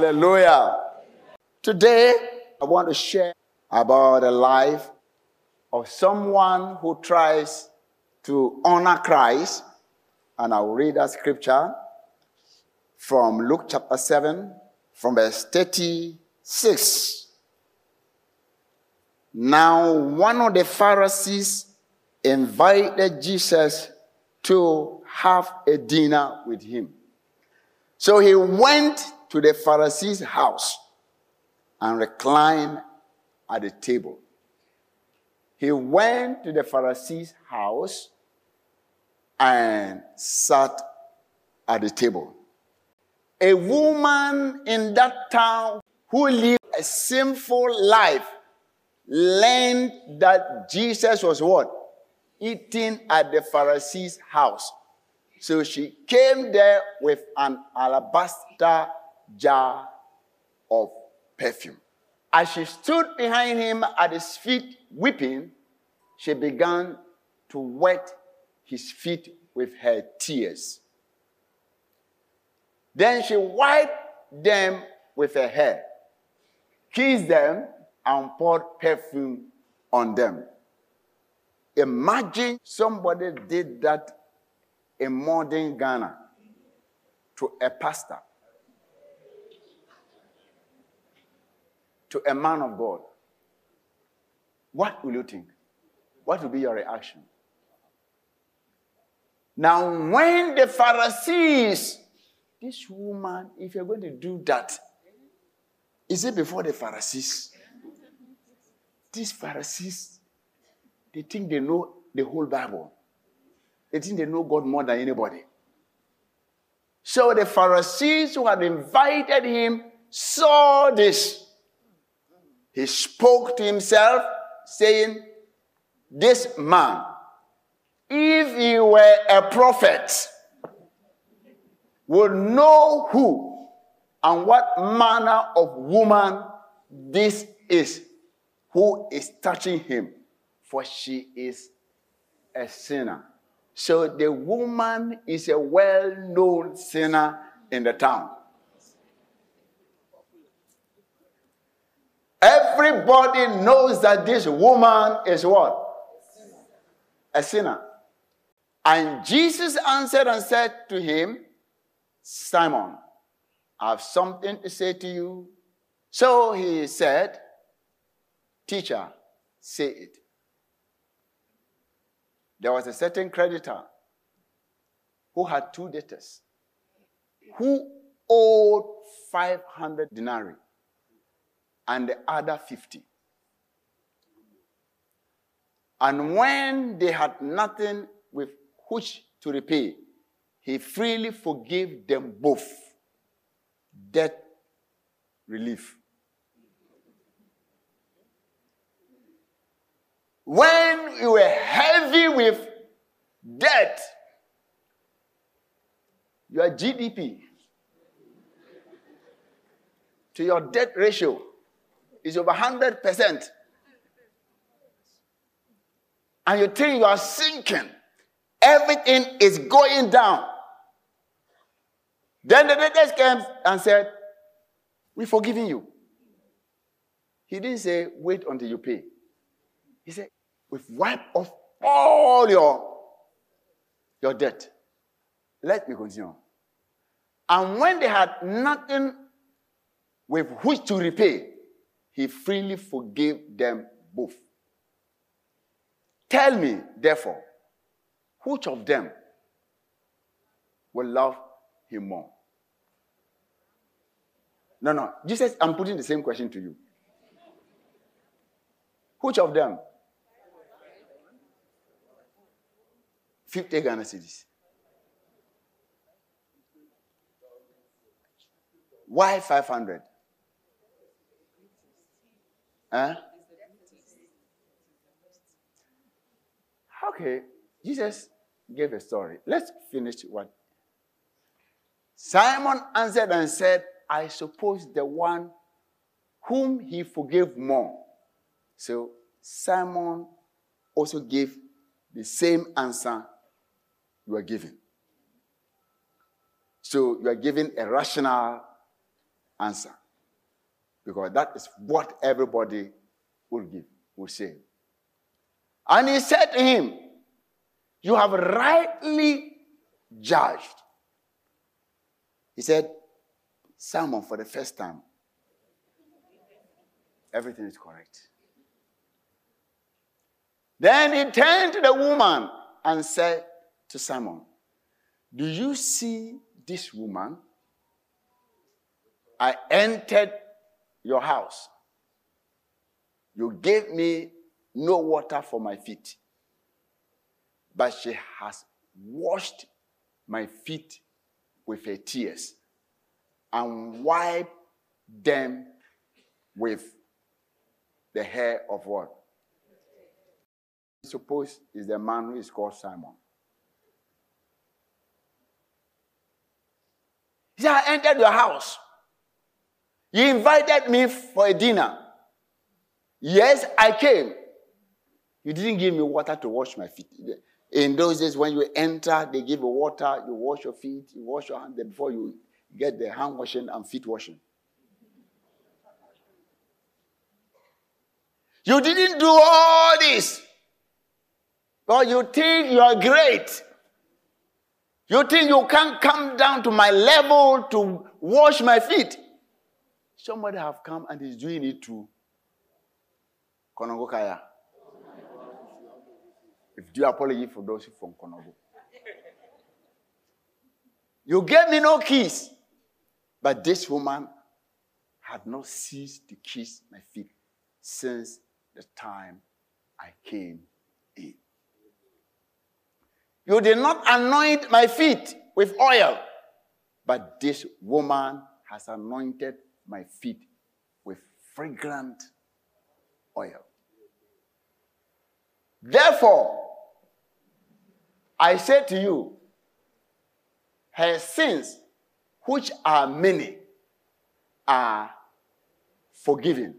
Hallelujah. Today, I want to share about the life of someone who tries to honor Christ. And I'll read that scripture from Luke chapter 7, from verse 36. Now, one of the Pharisees invited Jesus to have a dinner with him. So he went to the Pharisee's house and reclined at the table. He went to the Pharisee's house and sat at the table. A woman in that town who lived a sinful life learned that Jesus was what? Eating at the Pharisee's house. So she came there with an alabaster jar of perfume. As she stood behind him at his feet weeping, she began to wet his feet with her tears. Then she wiped them with her hair, kissed them, and poured perfume on them. Imagine somebody did that in modern Ghana to a pastor, to a man of God. What will you think? What will be your reaction? Now, when the Pharisees, this woman, if you're going to do that, is it before the Pharisees? These Pharisees, they think they know the whole Bible. They think they know God more than anybody. So the Pharisees who had invited him saw this. He spoke to himself, saying, This man, if he were a prophet, would know who and what manner of woman this is who is touching him, for she is a sinner. So the woman is a well known sinner in the town. Everybody knows that this woman is what? A sinner. And Jesus answered and said to him, Simon, I have something to say to you. So he said, Teacher, say it. There was a certain creditor who had two debtors who owed 500 denarii and the other 50. And when they had nothing with which to repay, he freely forgave them both debt relief. When you were heavy with debt, your GDP to your debt ratio is over 100%. And you think you are sinking, everything is going down. Then the debtors came and said, We've forgiven you. He didn't say, Wait until you pay. He said, We've wiped off all your, your debt. Let me continue. And when they had nothing with which to repay, he freely forgave them both. Tell me, therefore, which of them will love him more? No, no. Jesus, I'm putting the same question to you. Which of them? 50 Ghana cedis. Why 500? Huh? Okay, Jesus gave a story. Let's finish what. Simon answered and said, I suppose the one whom he forgave more. So Simon also gave the same answer you are giving. So you are giving a rational answer. Because that is what everybody will give, will say. And he said to him, You have rightly judged. He said, Simon, for the first time, everything is correct. Then he turned to the woman and said to Simon, Do you see this woman? I entered your house. You gave me no water for my feet, but she has washed my feet with her tears and wiped them with the hair of what? Suppose is the man who is called Simon. He said, I entered your house. You invited me for a dinner. Yes, I came. You didn't give me water to wash my feet. In those days, when you enter, they give you water, you wash your feet, you wash your hands before you get the hand washing and feet washing. You didn't do all this. But you think you are great. You think you can't come down to my level to wash my feet. Somebody have come and is doing it to Konongo Kaya. If due apology for those from Konongo. You gave me no keys. But this woman had not ceased to kiss my feet since the time I came in. You did not anoint my feet with oil, but this woman has anointed my feet with fragrant oil. Therefore, I say to you, her sins, which are many, are forgiven.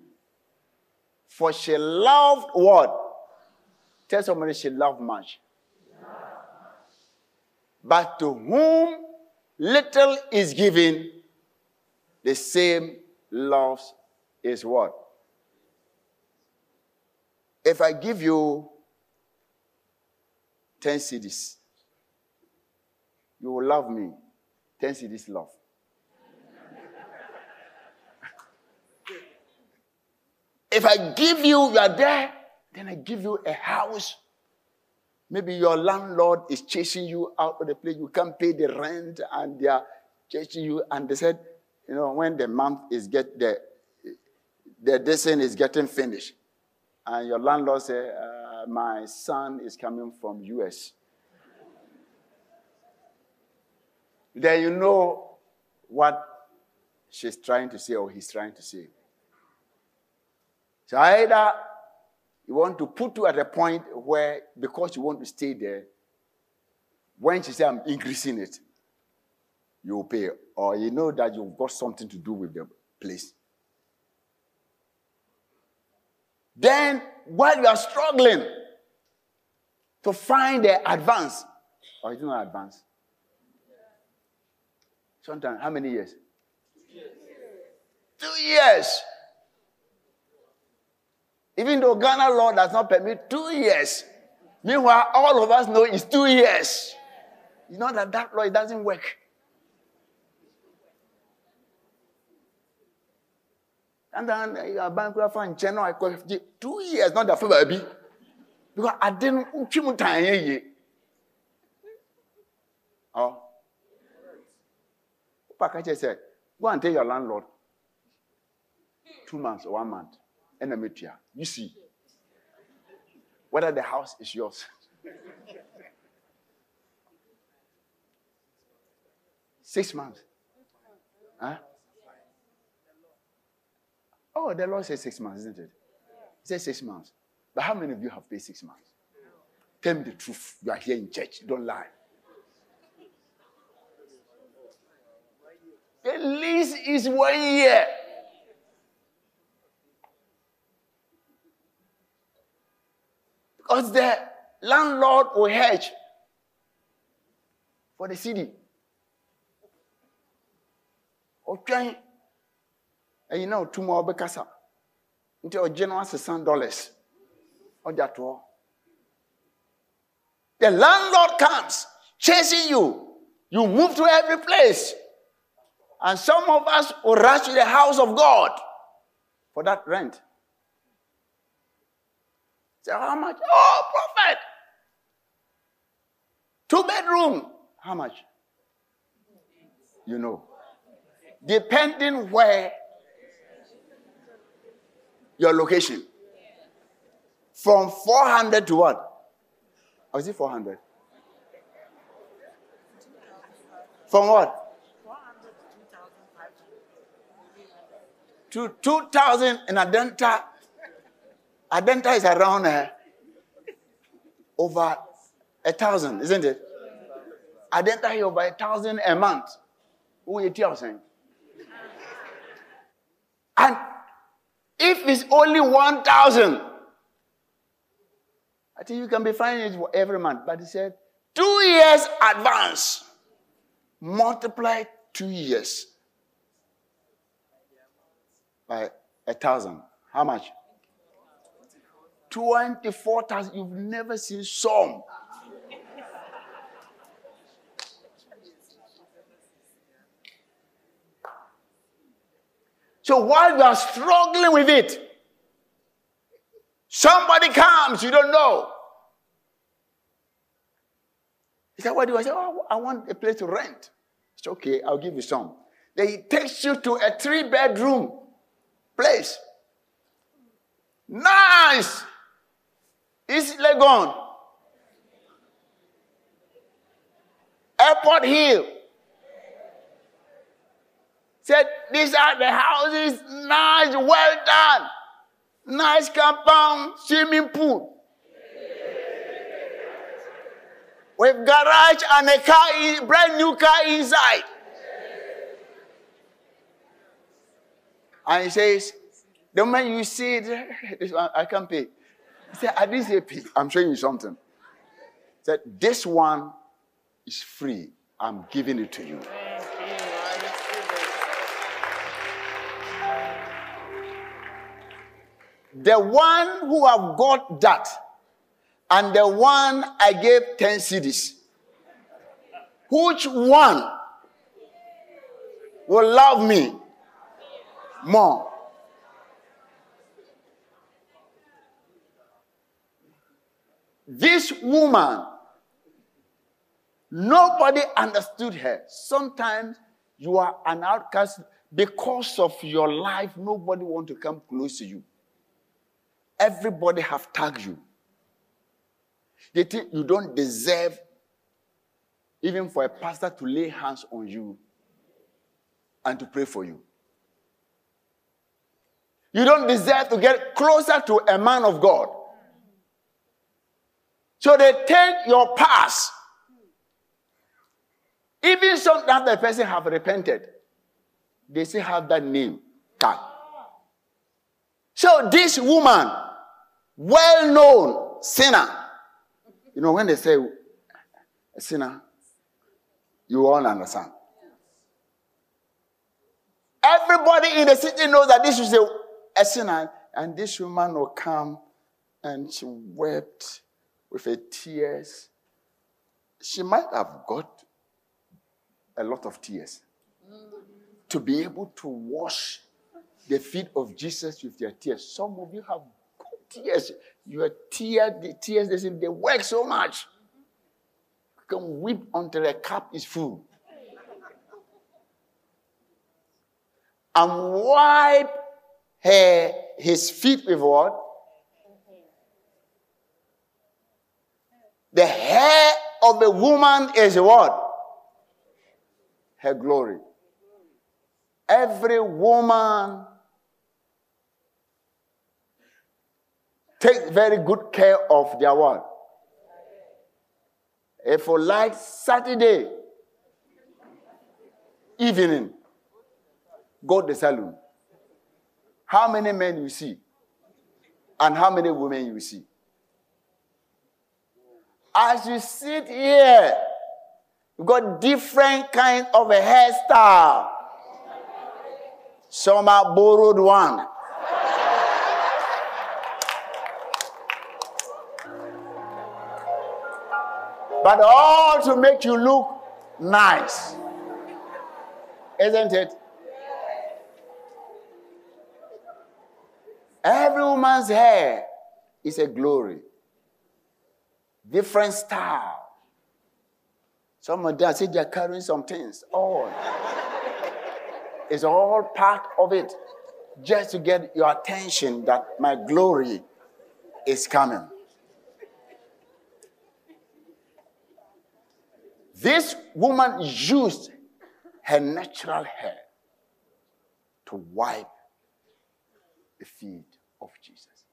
For she loved what? Tell somebody she loved much. But to whom little is given, the same loss is what? If I give you 10 cedis, you will love me. 10 cedis love. if I give you, you are there, then I give you a house. Maybe your landlord is chasing you out of the place. You can't pay the rent, and they are chasing you. And they said, you know, when the month is get the the descent is getting finished, and your landlord say, uh, "My son is coming from U.S." then you know what she's trying to say or he's trying to say. So either you want to put you at a point where, because you want to stay there, when she says, I'm increasing it, you pay. Or you know that you've got something to do with the place. Then, while you are struggling to find the advance, or it's not advance. Sometimes, how many years? Two years. Two years. Even though Ghana law does not permit two years. Meanwhile, all of us know it's two years. You know that that law it doesn't work. And then you are bankrupt in China, two years, not the baby. Because I didn't time. Oh. Pakache said, Go and tell your landlord two months or one month. And a You see whether the house is yours. Six months. Huh? Oh, the Lord says six months, isn't it? He says six months. But how many of you have paid six months? Tell me the truth. You are here in church. Don't lie. The lease is one year. Because the landlord will hedge for the city. Okay. Ɛyi na otum a ɔbɛkasa nti ɔgye no asesa dollars. Ɔde ato hɔ the landlord comes chasing you. You move to every place. And some of us will rush to the house of god for that rent. Say how much? Oh prophet. Two bedroom. How much? You know. Depending where your location. From 400 to what? Or is it 400? From what? 400 To 2,000 in Adenta. Adenta is around uh, over a thousand, isn't it? Adenta is over a thousand a month. Who are you saying? And if it's only 1,000, I think you can be finding it for every month. But he said, two years advance. Multiply two years by a thousand. How much? 24,000. You've never seen some. So while you are struggling with it, somebody comes, you don't know. He said, What do? I said, Oh, I want a place to rent. It's okay, I'll give you some. Then he takes you to a three bedroom place. Nice! East Legon. Airport Hill. Said, These are the houses, nice, well done. Nice compound, swimming pool. With garage and a car, brand new car inside. And he says, The moment you see it, this one, I can't pay. He said, I didn't say pay. I'm showing you something. He said, This one is free. I'm giving it to you. The one who have got that and the one I gave 10 cedis. Which one will love me more? This woman, nobody understood her. Sometimes you are an outcast because of your life. Nobody want to come close to you. Everybody have tagged you. They think you don't deserve even for a pastor to lay hands on you and to pray for you. You don't deserve to get closer to a man of God. So they take your past. Even sometimes the person have repented, they still have that name tag. So this woman well known sinner. You know, when they say a sinner, you all understand. Everybody in the city knows that this is a, a sinner, and this woman will come and she wept with her tears. She might have got a lot of tears to be able to wash the feet of Jesus with their tears. Some of you have tears. Your tears, the tears, they, they work so much. You can weep until a cup is full. And wipe her, his feet with what? The hair of a woman is what? Her glory. Every woman take very good care of their what? If for like Saturday evening, go to the saloon. How many men you see? And how many women you see? As you sit here, you got different kind of a hairstyle. Some are borrowed one. But all to make you look nice. Isn't it? Every woman's hair is a glory. Different style. Some of them say they're carrying some things. All. it's all part of it. Just to get your attention that my glory is coming. This woman used her natural hair to wipe the feet of Jesus.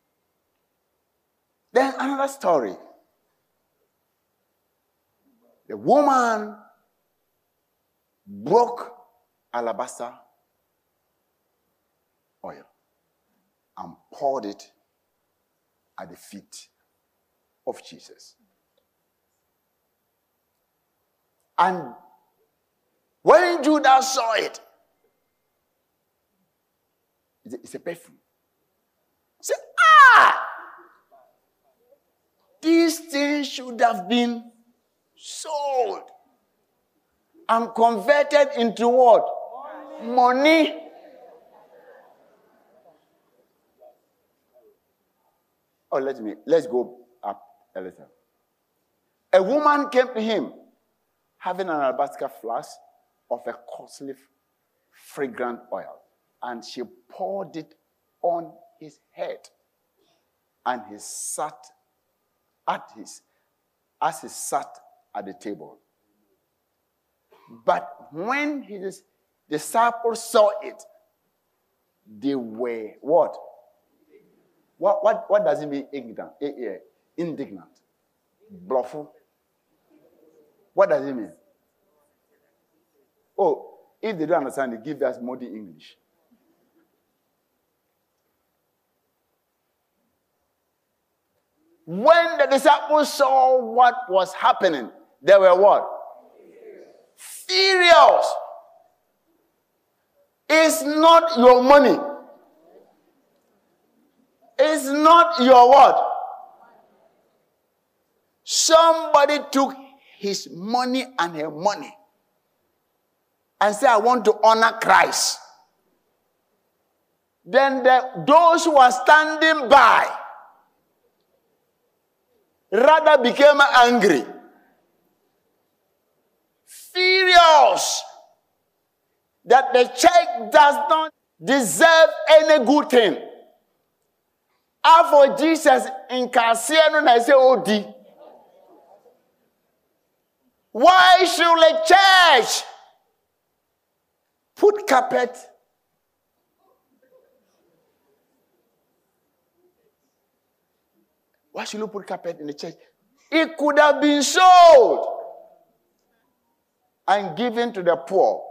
Then another story. The woman broke alabaster oil and poured it at the feet of Jesus. And when Judas saw it, it's a perfume. Say, Ah! These things should have been sold and converted into what? Money. Oh, let me, let's go up a little. A woman came to him having an alabaster flask of a costly, fragrant oil, and she poured it on his head. And he sat at his, as he sat at the table. But when his disciples saw it, they were what? What, what, what does it mean? Eh, eh, indignant. Blufful. What does it mean? Oh, if they don't understand it, give us modern English. When the disciples saw what was happening, they were what? Furious. It's not your money. It's not your what? Somebody took his money and her money and say, I want to honor Christ. Then the, those who are standing by rather became angry, furious that the church does not deserve any good thing. After Jesus in Cassiano, I say, Oh, D. Why should a church put carpet Why should you put carpet in the church? It could have been sold and given to the poor.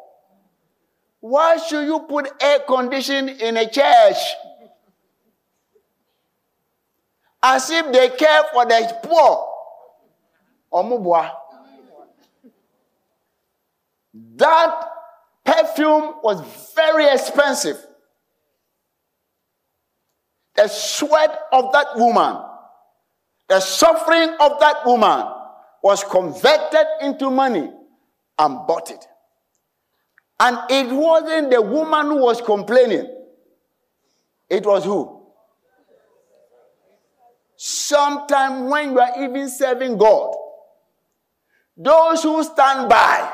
Why should you put air condition in a church? As if they care for the poor. That perfume was very expensive. The sweat of that woman the suffering of that woman was converted into money and bought it. And it wasn't the woman who was complaining, it was who? Sometime when you are even serving God, those who stand by,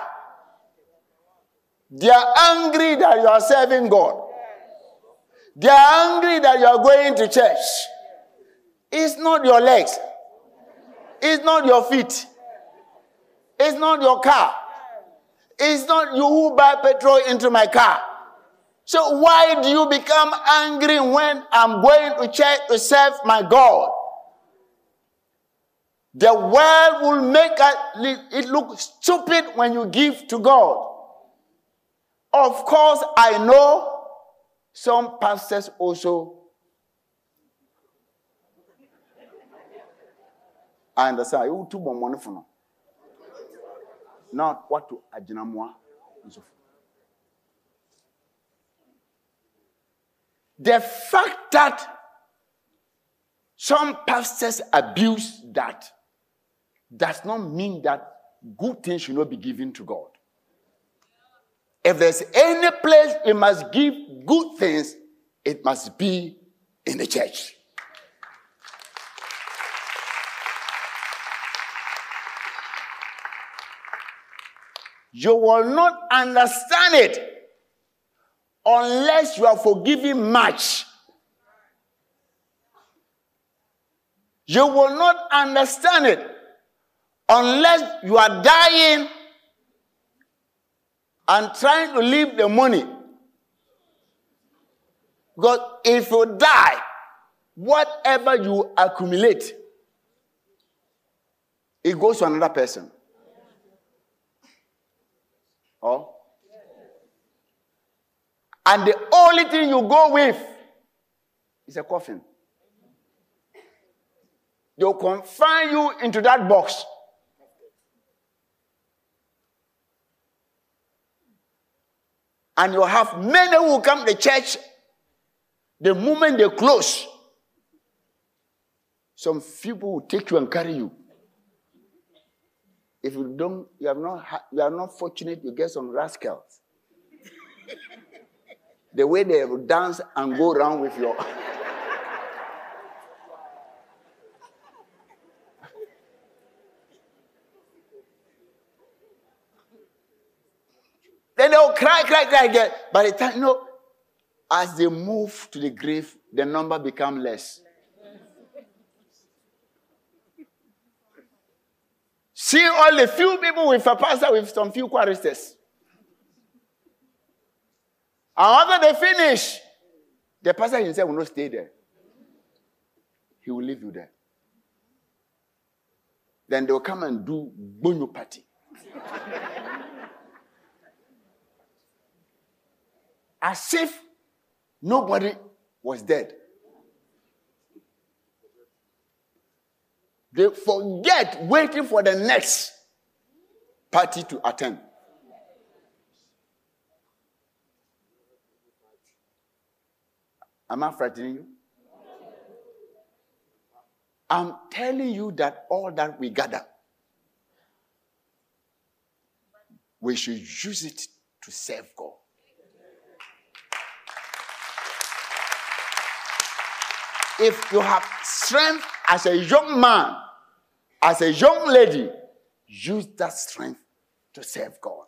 they are angry that you are serving God. They are angry that you are going to church. It's not your legs. It's not your feet. It's not your car. It's not you who buy petrol into my car. So why do you become angry when I'm going to church to serve my God? The world will make it look stupid when you give to God. Of course, I know some pastors also I understand. You too bon money for now. Not what to ajinamwa. The fact that some pastors abuse that does not mean that good things should not be given to God. If there's any place it must give good things, it must be in the church. You will not understand it unless you are forgiving much. You will not understand it unless you are dying and trying to leave the money. Because if you die, whatever you accumulate, it goes to another person. Oh? And the only thing you go with is a coffin. They'll confine you into that box. And you'll have many who come to church the moment they close. Some people will take you and carry you. If you don't, you are not, you are not fortunate, you get some rascals. the way they will dance and go around with your. then cry, cry again. By the time, you know, as they move to the grave, the number become less. See all the few people with a pastor with some few choristers. And after they finish, the pastor himself will not stay there. He will leave you there. Then they'll come and do bonyo party. As if nobody was dead. They forget waiting for the next party to attend. Am I frightening you? I'm telling you that all that we gather, we should use it to serve God. If you have strength as a young man, as a young lady, use that strength to serve God.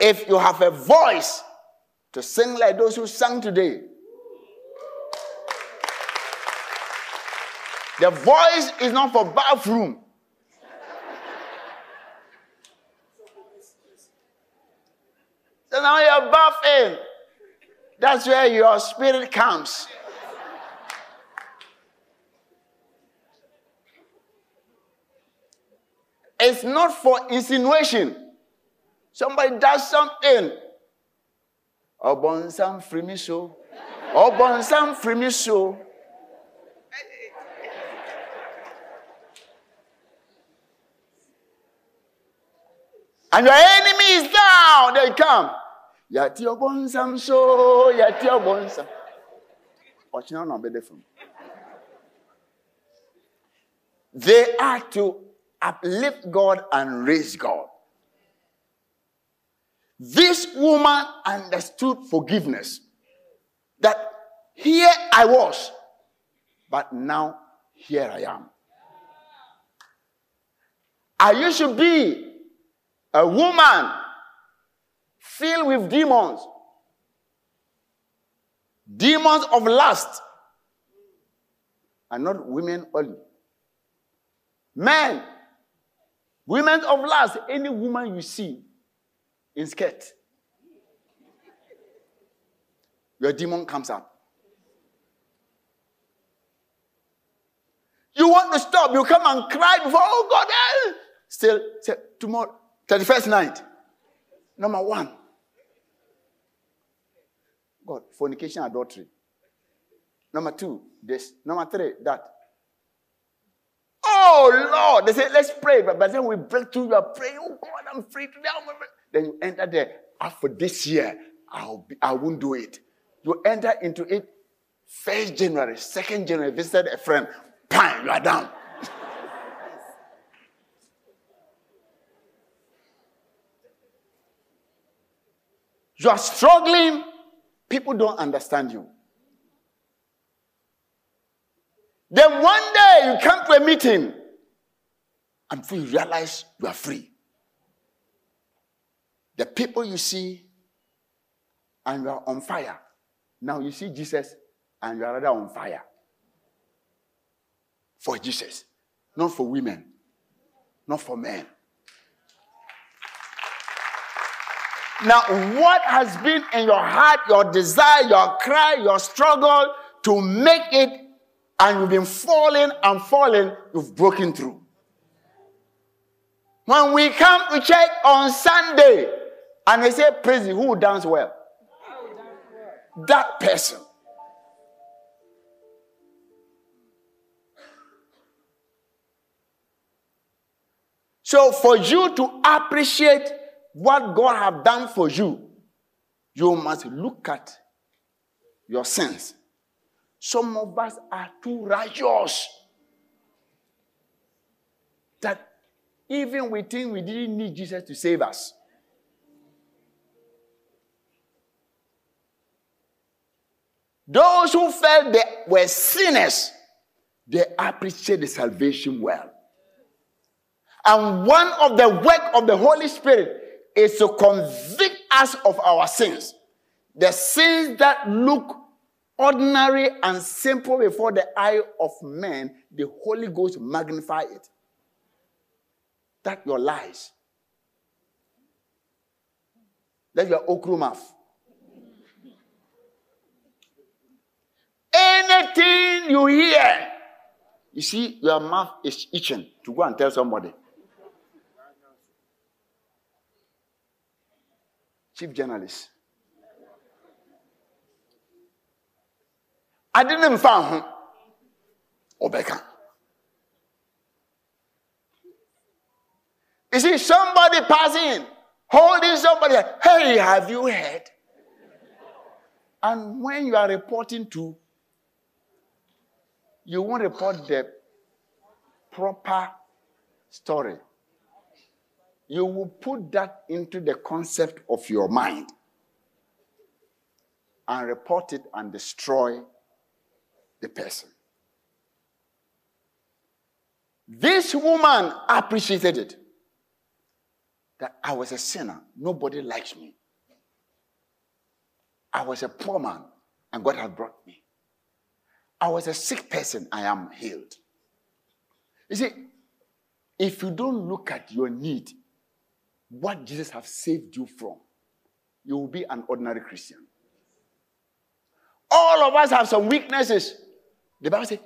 If you have a voice to sing like those who sang today, the voice is not for bathroom. So now you're bathing. That's where your spirit comes. It's not for insinuation. Somebody does something. Obonsam frimiso. Obonsam frimiso. And your enemy is down. They come. Yati obonsam so. Yati obonsam. Watch now, no be different. They are to uplift God and raise God. This woman understood forgiveness. That here I was, but now here I am. I used to be a woman filled with demons, demons of lust, and not women only. Men Women of lust, any woman you see in skirt, your demon comes up. You want to stop, you come and cry before, oh God, eh. still, still tomorrow, 31st night. Number one, God, fornication, adultery. Number two, this. Number three, that. Oh Lord. They say, let's pray. But by then we break through, you are praying, oh God, I'm free today. Then you enter there. Ah, After this year, I'll be, I won't do it. You enter into it first January, second January, visited a friend, bang, you are down. you are struggling, people don't understand you. Then one day you come to a meeting and you realize you are free. The people you see and you are on fire. Now you see Jesus and you are rather on fire. For Jesus, not for women, not for men. Now, what has been in your heart, your desire, your cry, your struggle to make it, and you've been falling and falling, you've broken through. When we come to church on Sunday and they say, Praise who will dance well? That person. So, for you to appreciate what God have done for you, you must look at your sins. Some of us are too righteous that even we think we didn't need Jesus to save us. Those who felt they were sinners, they appreciate the salvation well. And one of the work of the Holy Spirit is to convict us of our sins. The sins that look ordinary and simple before the eye of man, the Holy Ghost magnify it. That your lies. That your okru mouth. Anything you hear, you see, your mouth is itching to go and tell somebody. Chief journalist. I didn't find him. Obeka. You see, somebody passing, holding somebody, hey, have you heard? And when you are reporting to you won't report the proper story. You will put that into the concept of your mind and report it and destroy the person. This woman appreciated it. That I was a sinner. Nobody likes me. I was a poor man, and God had brought me. I was a sick person, I am healed. You see, if you don't look at your need, what Jesus has saved you from, you will be an ordinary Christian. All of us have some weaknesses. The Bible says,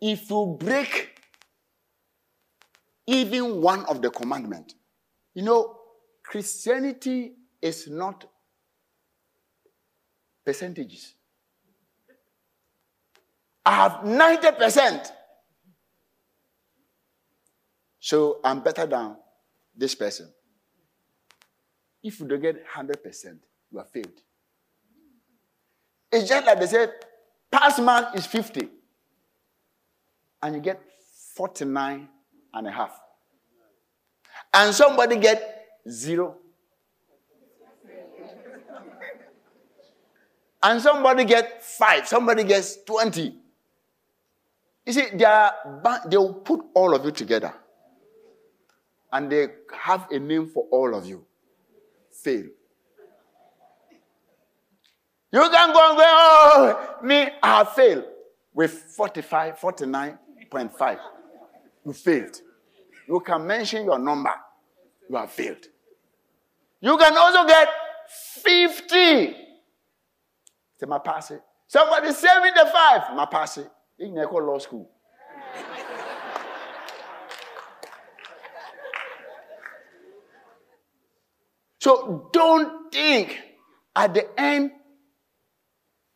if you break even one of the commandments, you know, Christianity is not percentages. I have 90%. So I'm better than this person. If you don't get 100%, you are failed. It's just like they said, pass man is 50. And you get 49 and a half. And somebody get zero. and somebody gets five. Somebody gets 20. You see, they, are, they will put all of you together. And they have a name for all of you. Fail. You can go and go, oh, me, I failed with 45, 49.5. You failed. You can mention your number. You have failed. You can also get 50. Say, my pass. Somebody 75. My pass in Echo Law School. so don't think at the end,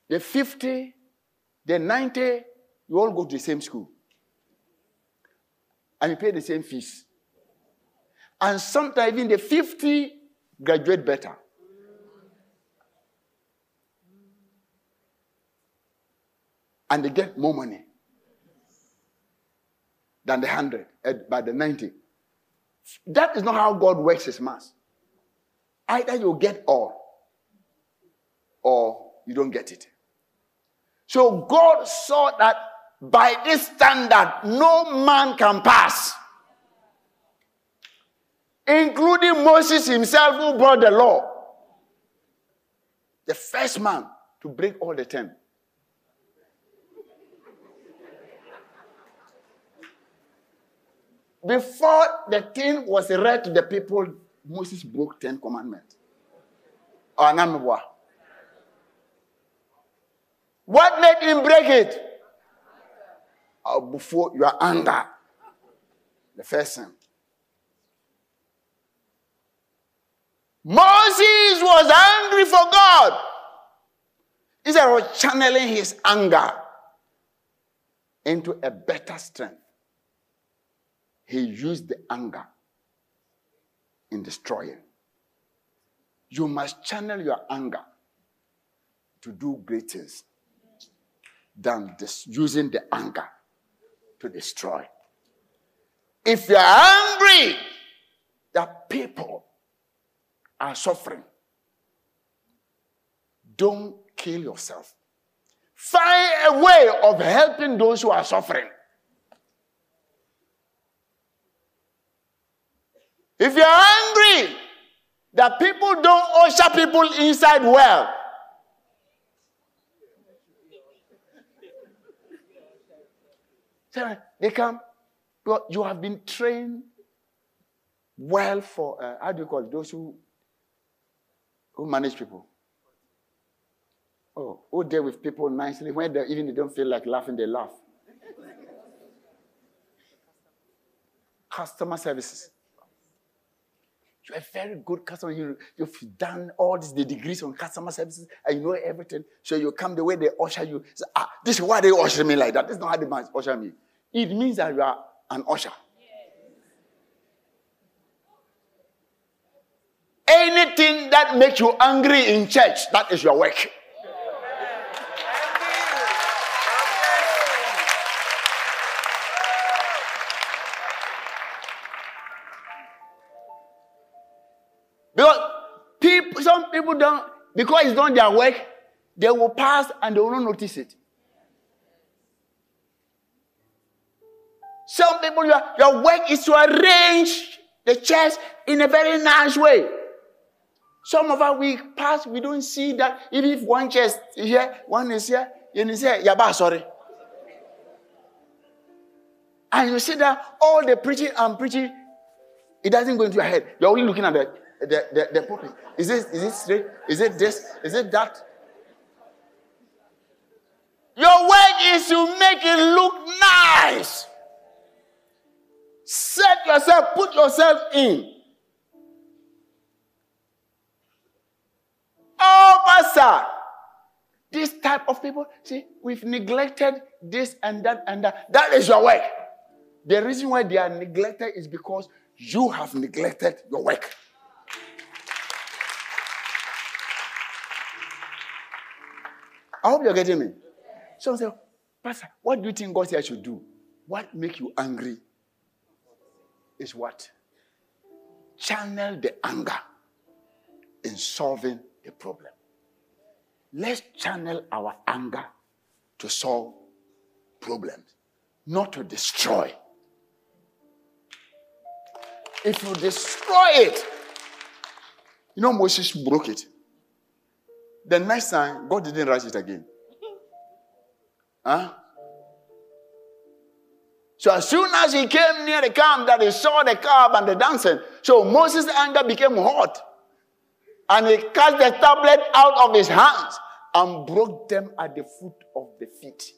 the 50, the 90, you all go to the same school. And you pay the same fees. And sometimes even the 50 graduate better. and they get more money than the 100 uh, by the 90. That is not how God works his mass. Either you get all or you don't get it. So God saw that by this standard, no man can pass, including Moses himself, who brought the law. The first man to break all the ten. Before the thing was read to the people, Moses broke ten commandments. Anamwa. What made him break it? Uh, before your anger. The first sin. Moses was angry for God. Instead of channeling his anger into a better strength, he used the anger in destroying. You must channel your anger to do great things than this, using the anger to destroy. If you're angry that people are suffering, don't kill yourself. Find a way of helping those who are suffering. If you're angry that people don't usher people inside well, they come, but you have been trained well for, uh, how do you call it, those who, who manage people? Oh, who deal with people nicely when they, even they don't feel like laughing, they laugh. Customer services. You're a very good customer. You, you've done all these the degrees on customer services and you know everything. So you come the way they usher you. Say, ah, this is why they usher me like that. This is not how they usher me. It means that you are an usher. Anything that makes you angry in church, that is your work. Because people some people don't, because it's not their work, they will pass and they will not notice it. Some people, your, your work is to arrange the chairs in a very nice way. Some of us, we pass, we don't see that. Even if one chair is here, one is here, you say, Yaba, sorry. And you see that all the preaching and preaching, it doesn't go into your head. You're only looking at the, the, the, the pulpit. Is it, is it straight? Is it this? Is it that? Your work is to make it look nice. Set yourself, put yourself in. Oh, Pastor, this type of people, see, we've neglected this and that and that. That is your work. The reason why they are neglected is because you have neglected your work. I hope you're getting me. Someone say, Pastor, what do you think God said I should do? What make you angry is what? Channel the anger in solving the problem. Let's channel our anger to solve problems, not to destroy. If you destroy it, you know Moses broke it. The next time, God didn't write it again. Huh? So as soon as he came near the camp, that he saw the calf and the dancing, so Moses' anger became hot. And he cast the tablet out of his hands and broke them at the foot of the feet.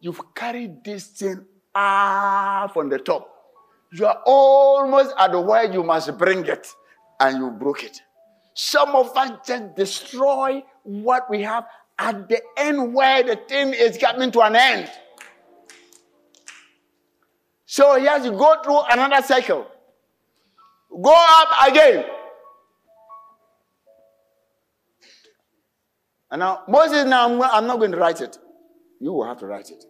You've carried this thing up on the top. You are almost at the where you must bring it, and you broke it. Some of us just destroy what we have at the end where the thing is coming to an end. So he has to go through another cycle. Go up again. And now, Moses, now I'm, I'm not going to write it. You will have to write it.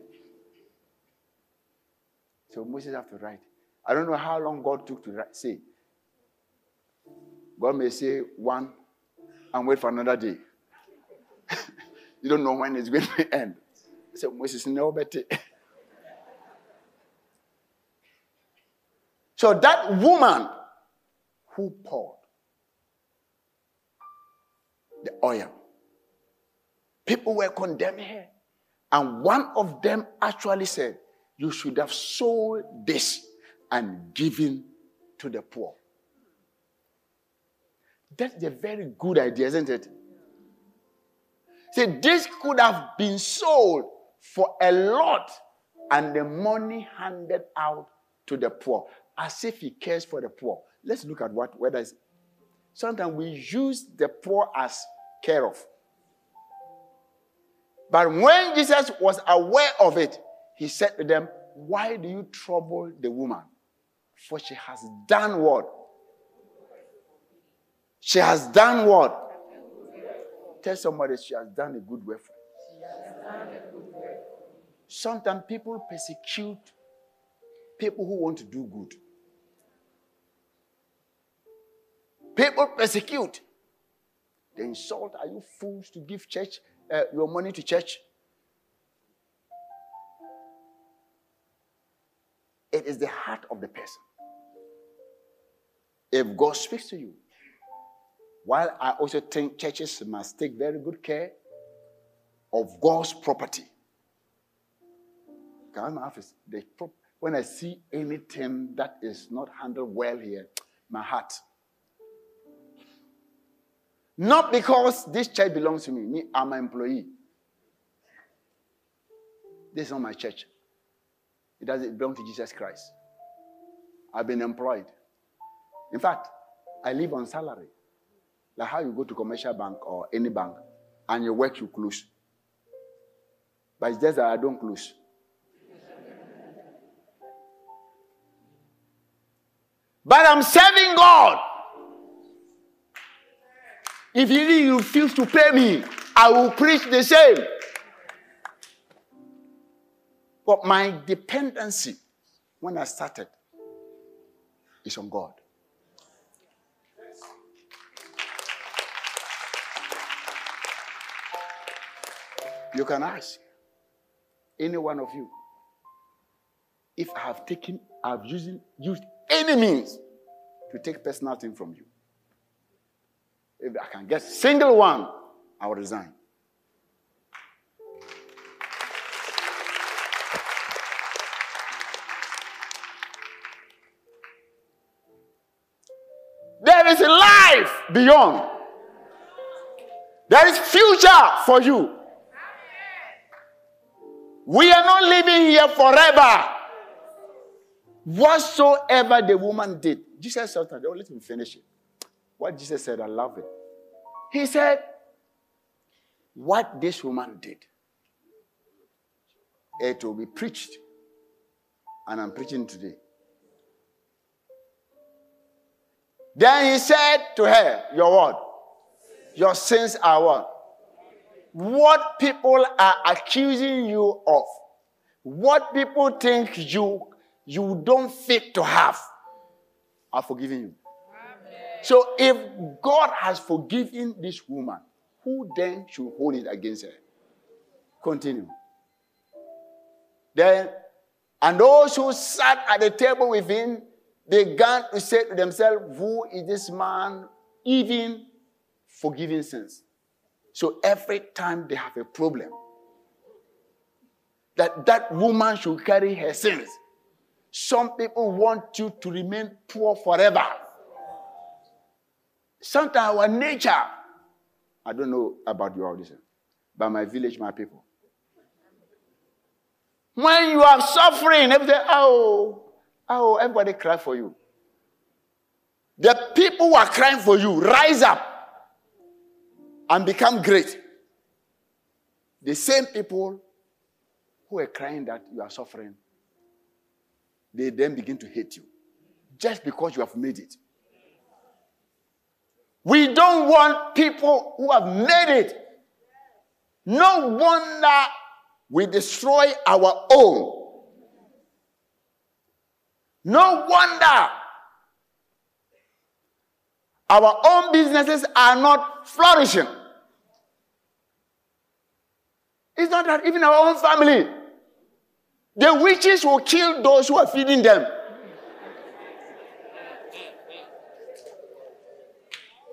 So Moses have to write. I don't know how long God took to write, say. God may say one and wait for another day. you don't know when it's going to end. So Moses no better. so that woman who poured the oil, people were condemning her. And one of them actually said, You should have sold this and given to the poor. That's a very good idea, isn't it? See, this could have been sold for a lot and the money handed out to the poor as if he cares for the poor. Let's look at what whether it's, sometimes we use the poor as care of. But when Jesus was aware of it, he said to them, Why do you trouble the woman? For she has done what? She has done what? Tell somebody she has done a good work. Sometimes people persecute people who want to do good. People persecute. They insult. Are you fools to give church uh, your money to church? It is the heart of the person. If God speaks to you, while I also think churches must take very good care of God's property. God, my office, when I see anything that is not handled well here, my heart. Not because this church belongs to me. Me, I'm an employee. This is not my church. It doesn't belong to Jesus Christ. I've been employed. In fact, I live on salary. Like how you go to commercial bank or any bank and your work you close. But it's just that I don't close. but I'm serving God. If you refuse to pay me, I will preach the same. But my dependency when I started is on God. You can ask any one of you if I have taken, I've used, used any means to take personal thing from you. If I can get single one, I will resign. There is a life beyond. There is future for you. We are not living here forever. Whatsoever the woman did, Jesus said, let me finish it. What Jesus said, I love it. He said, What this woman did, it will be preached. And I'm preaching today. Then he said to her, Your what? Your sins are what? what people are accusing you of, what people think you you don't fit to have, are forgiven you. So if God has forgiven this woman, who then should hold it against her? Continue. Then, and those who sat at the table with him began to say to themselves, Who is this man even forgiving sins? So every time they have a problem, that that woman should carry her sins. Some people want you to remain poor forever. Sometimes our nature, I don't know about your audition, but my village, my people. When you are suffering, everything, oh, oh, everybody cry for you. The people who are crying for you, rise up and become great. The same people who are crying that you are suffering, they then begin to hate you just because you have made it. We don't want people who have made it. No wonder we destroy our own. No wonder our own businesses are not flourishing. It's not that even our own family, the witches will kill those who are feeding them.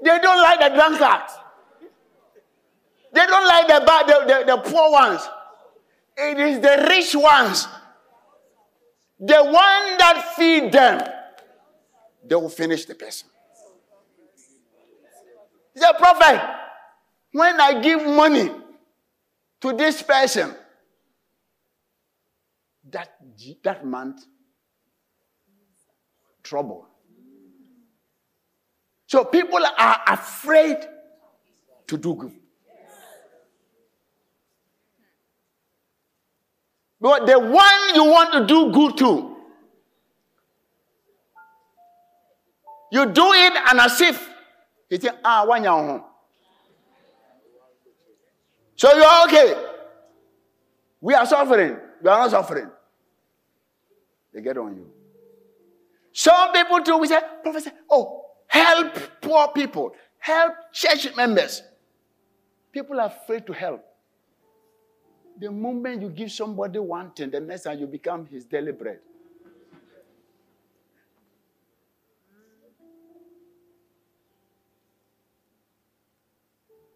They don't like the drunkards. They don't like the bad, the, the, the poor ones. It is the rich ones. The one that feed them, they will finish the person. The prophet, when I give money to this person, that, that month, trouble. So people are afraid to do good. But the one you want to do good to, you do it and as if you think, ah, one home. So you're okay. We are suffering. You are not suffering. They get on you. Some people too, we say, Professor, oh, help poor people, help church members. People are afraid to help. The moment you give somebody one thing, the next time you become his daily bread.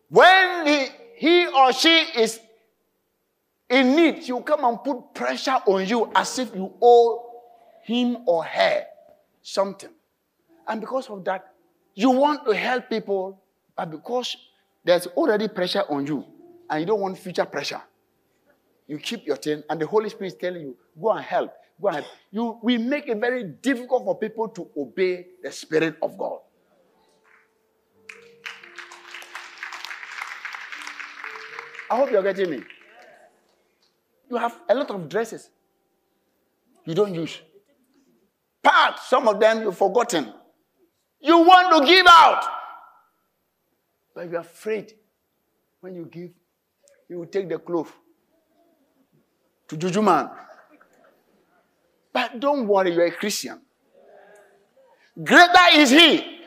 When he, he or she is in need, you come and put pressure on you as if you owe him or her something. And because of that, you want to help people, but because there's already pressure on you and you don't want future pressure, you keep your thing, and the Holy Spirit is telling you, go and help. Go and help. You, we make it very difficult for people to obey the Spirit of God. I hope you're getting me. You have a lot of dresses you don't use. Part, some of them you've forgotten. You want to give out, but you're afraid when you give, you will take the cloth to Juju man. But don't worry, you're a Christian. Greater is He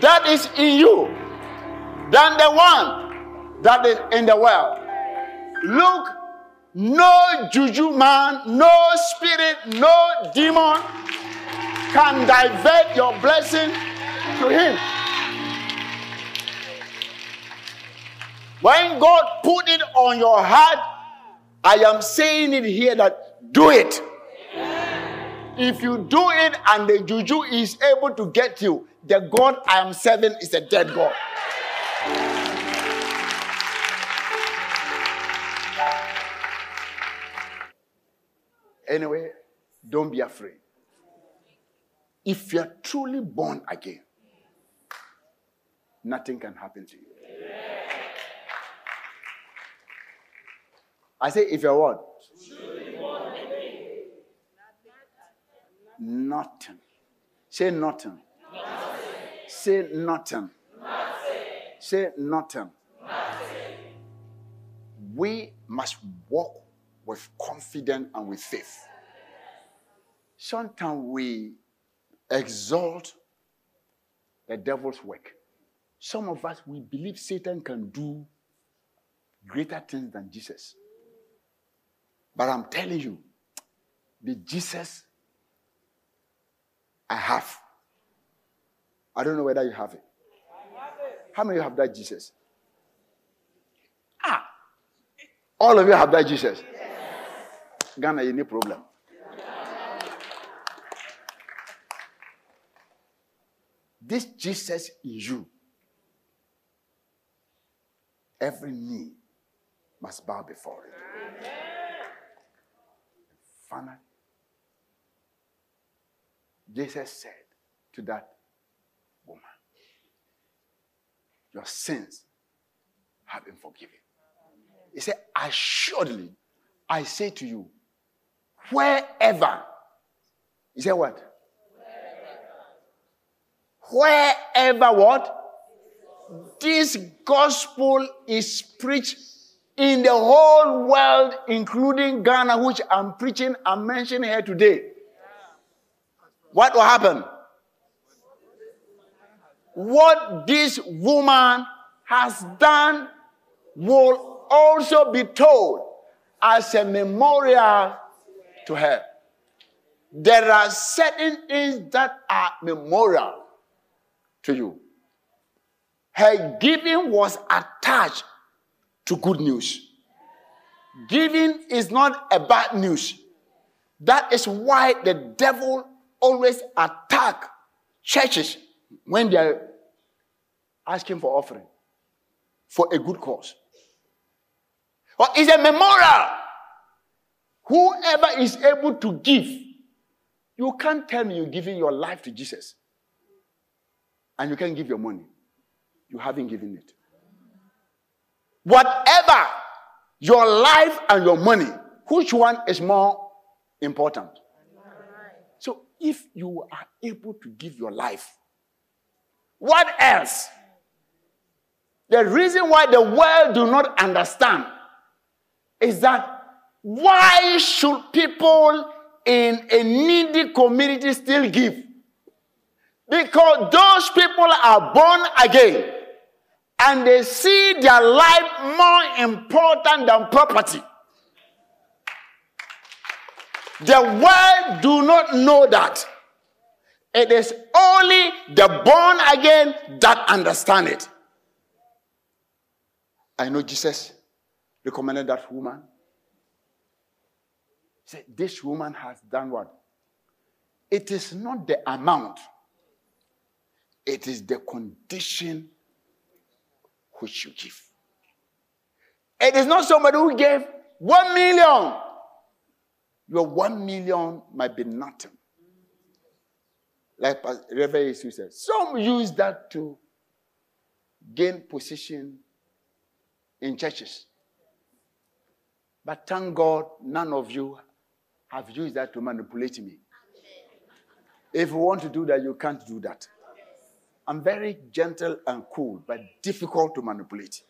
that is in you than the one that is in the world. Look, no juju man, no spirit, no demon can divert your blessing to him. When God put it on your heart, I am saying it here that do it. If you do it and the juju is able to get you, the God I am serving is a dead God. Anyway, don't be afraid. If you're truly born again, nothing can happen to you. I say, if you're what? Nothing. Say nothing. nothing. Say nothing. nothing. Say nothing. nothing. We must walk with confidence and with faith. Sometimes we exalt the devil's work. Some of us, we believe Satan can do greater things than Jesus. But I'm telling you, the Jesus I have, I don't know whether you have it. How many of you have that Jesus? Ah, all of you have that Jesus. Yes. Ghana, you need problem. This Jesus in you, every knee must bow before it. Finally, Jesus said to that woman, Your sins have been forgiven. He said, Assuredly, I say to you, wherever, he said what? Wherever what? This gospel is preached in the whole world, including Ghana, which I'm preaching and mentioning here today, what will happen? What this woman has done will also be told as a memorial to her. There are certain things that are memorial to you. Her giving was attached to good news. Giving is not a bad news. That is why the devil always attack churches when they are asking for offering for a good cause. Or is a memorial. Whoever is able to give, you can't tell me you're giving your life to Jesus and you can't give your money. You haven't given it. Whatever your life and your money, which one is more important? So if you are able to give your life, what else? The reason why the world do not understand is that why should people in a needy community still give? Because those people are born again and they see their life more important than property. The world do not know that. It is only the born again that understand it. I know Jesus recommended that woman. He said, This woman has done what? It is not the amount, it is the condition which you give. It is not somebody who gave one million. Your one million might be nothing. Like Reverend Jesus said, some use that to gain position in churches. But thank God, none of you have used that to manipulate me. If you want to do that, you can't do that. I'm very gentle and cool, but difficult to manipulate.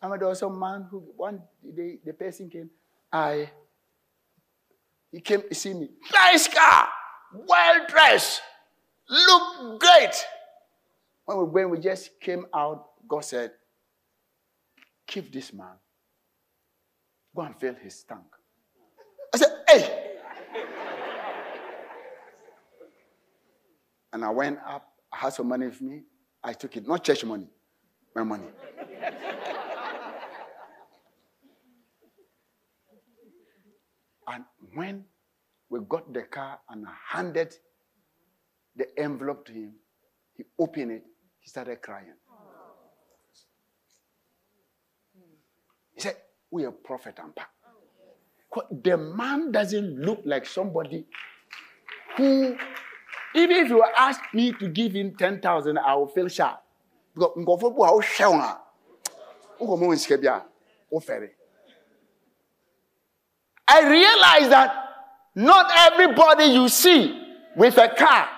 I mean, there was a man who one day the person came, I he came to see me. Nice car, well dressed, look great. When we, when we just came out, God said, Keep this man. Go and fill his tank. I said, Hey! and I went up. I had some money with me. I took it, not church money, my money. and when we got the car and I handed the envelope to him, he opened it, he started crying. He said, We are prophet and pa. The man doesn't look like somebody who, even if you ask me to give him 10,000, I will feel shy. Because a, a. I realize that not everybody you see with a car,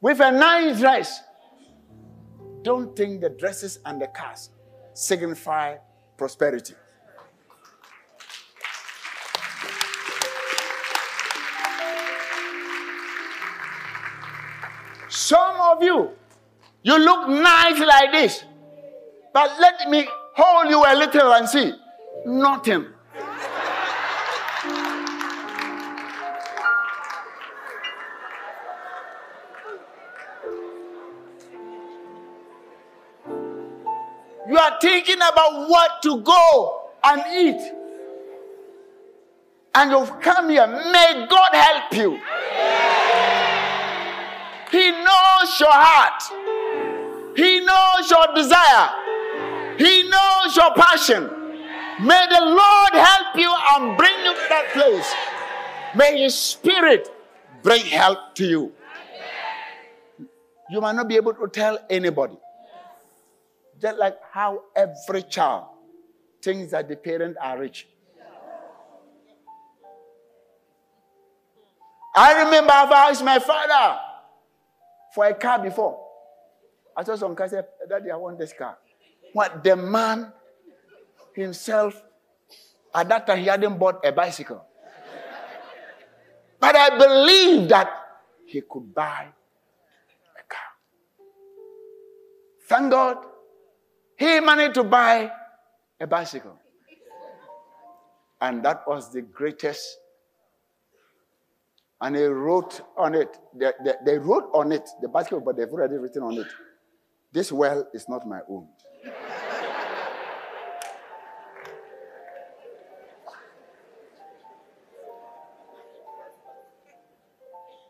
with a nice dress, don't think the dresses and the cars signify prosperity. Of you, you look nice like this, but let me hold you a little and see. Nothing. You are thinking about what to go and eat. And you've come here. May God help you. He knows your heart. He knows your desire. He knows your passion. May the Lord help you and bring you to that place. May His Spirit bring help to you. You might not be able to tell anybody. Just like how every child thinks that the parents are rich. I remember I've asked my father for a car before. I told some guy, said, Daddy, I want this car. What the man himself, at that time, he hadn't bought a bicycle. But I believe that he could buy a car. Thank God, he managed to buy a bicycle. And that was the greatest. And they wrote on it, they, they, they wrote on it, the bicycle, but they've already written on it, this well is not my own.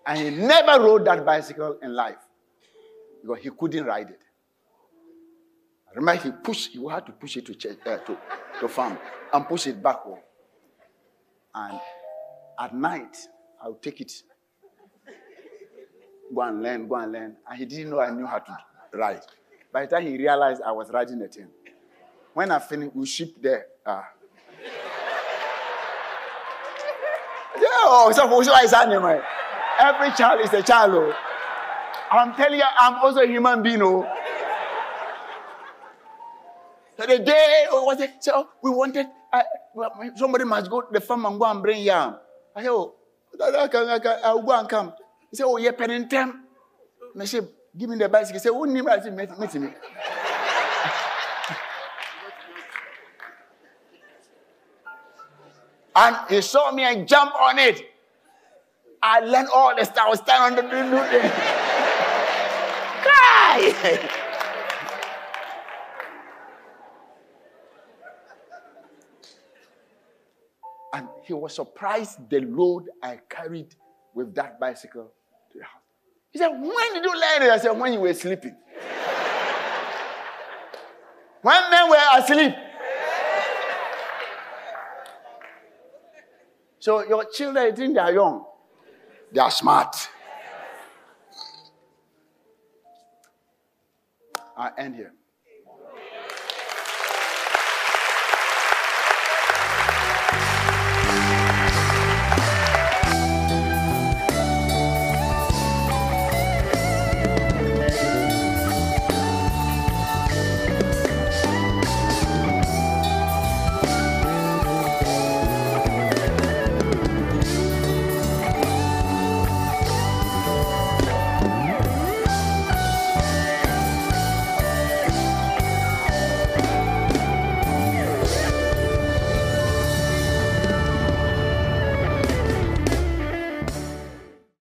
And he never rode that bicycle in life because he couldn't ride it. I remember he pushed, he had to push it to, church, uh, to, to farm and push it back home. And at night, I would take it, go and learn, go and learn. And he didn't know I knew how to ride. By the time he realized I was riding the thing, when I finished, we shipped there. Uh, yeah, oh, so, so I said, Every child is a child. Oh. I'm telling you, I'm also a human being. Oh. So the day, oh, was it? So we wanted, uh, somebody must go to the farm and go and bring yam. I said, oh, I'll go and come. He said, oh, yeah, penny time. I said, give me the bicycle. He said, who name I said, meet me. and he saw me and jumped on it. I learned all the stuff. I was standing on the Cry. And he was surprised the load I carried with that bicycle to the house. He said, When did you learn it? I said, When you were sleeping. when men were asleep. So your children think they are young. They are smart. I end here.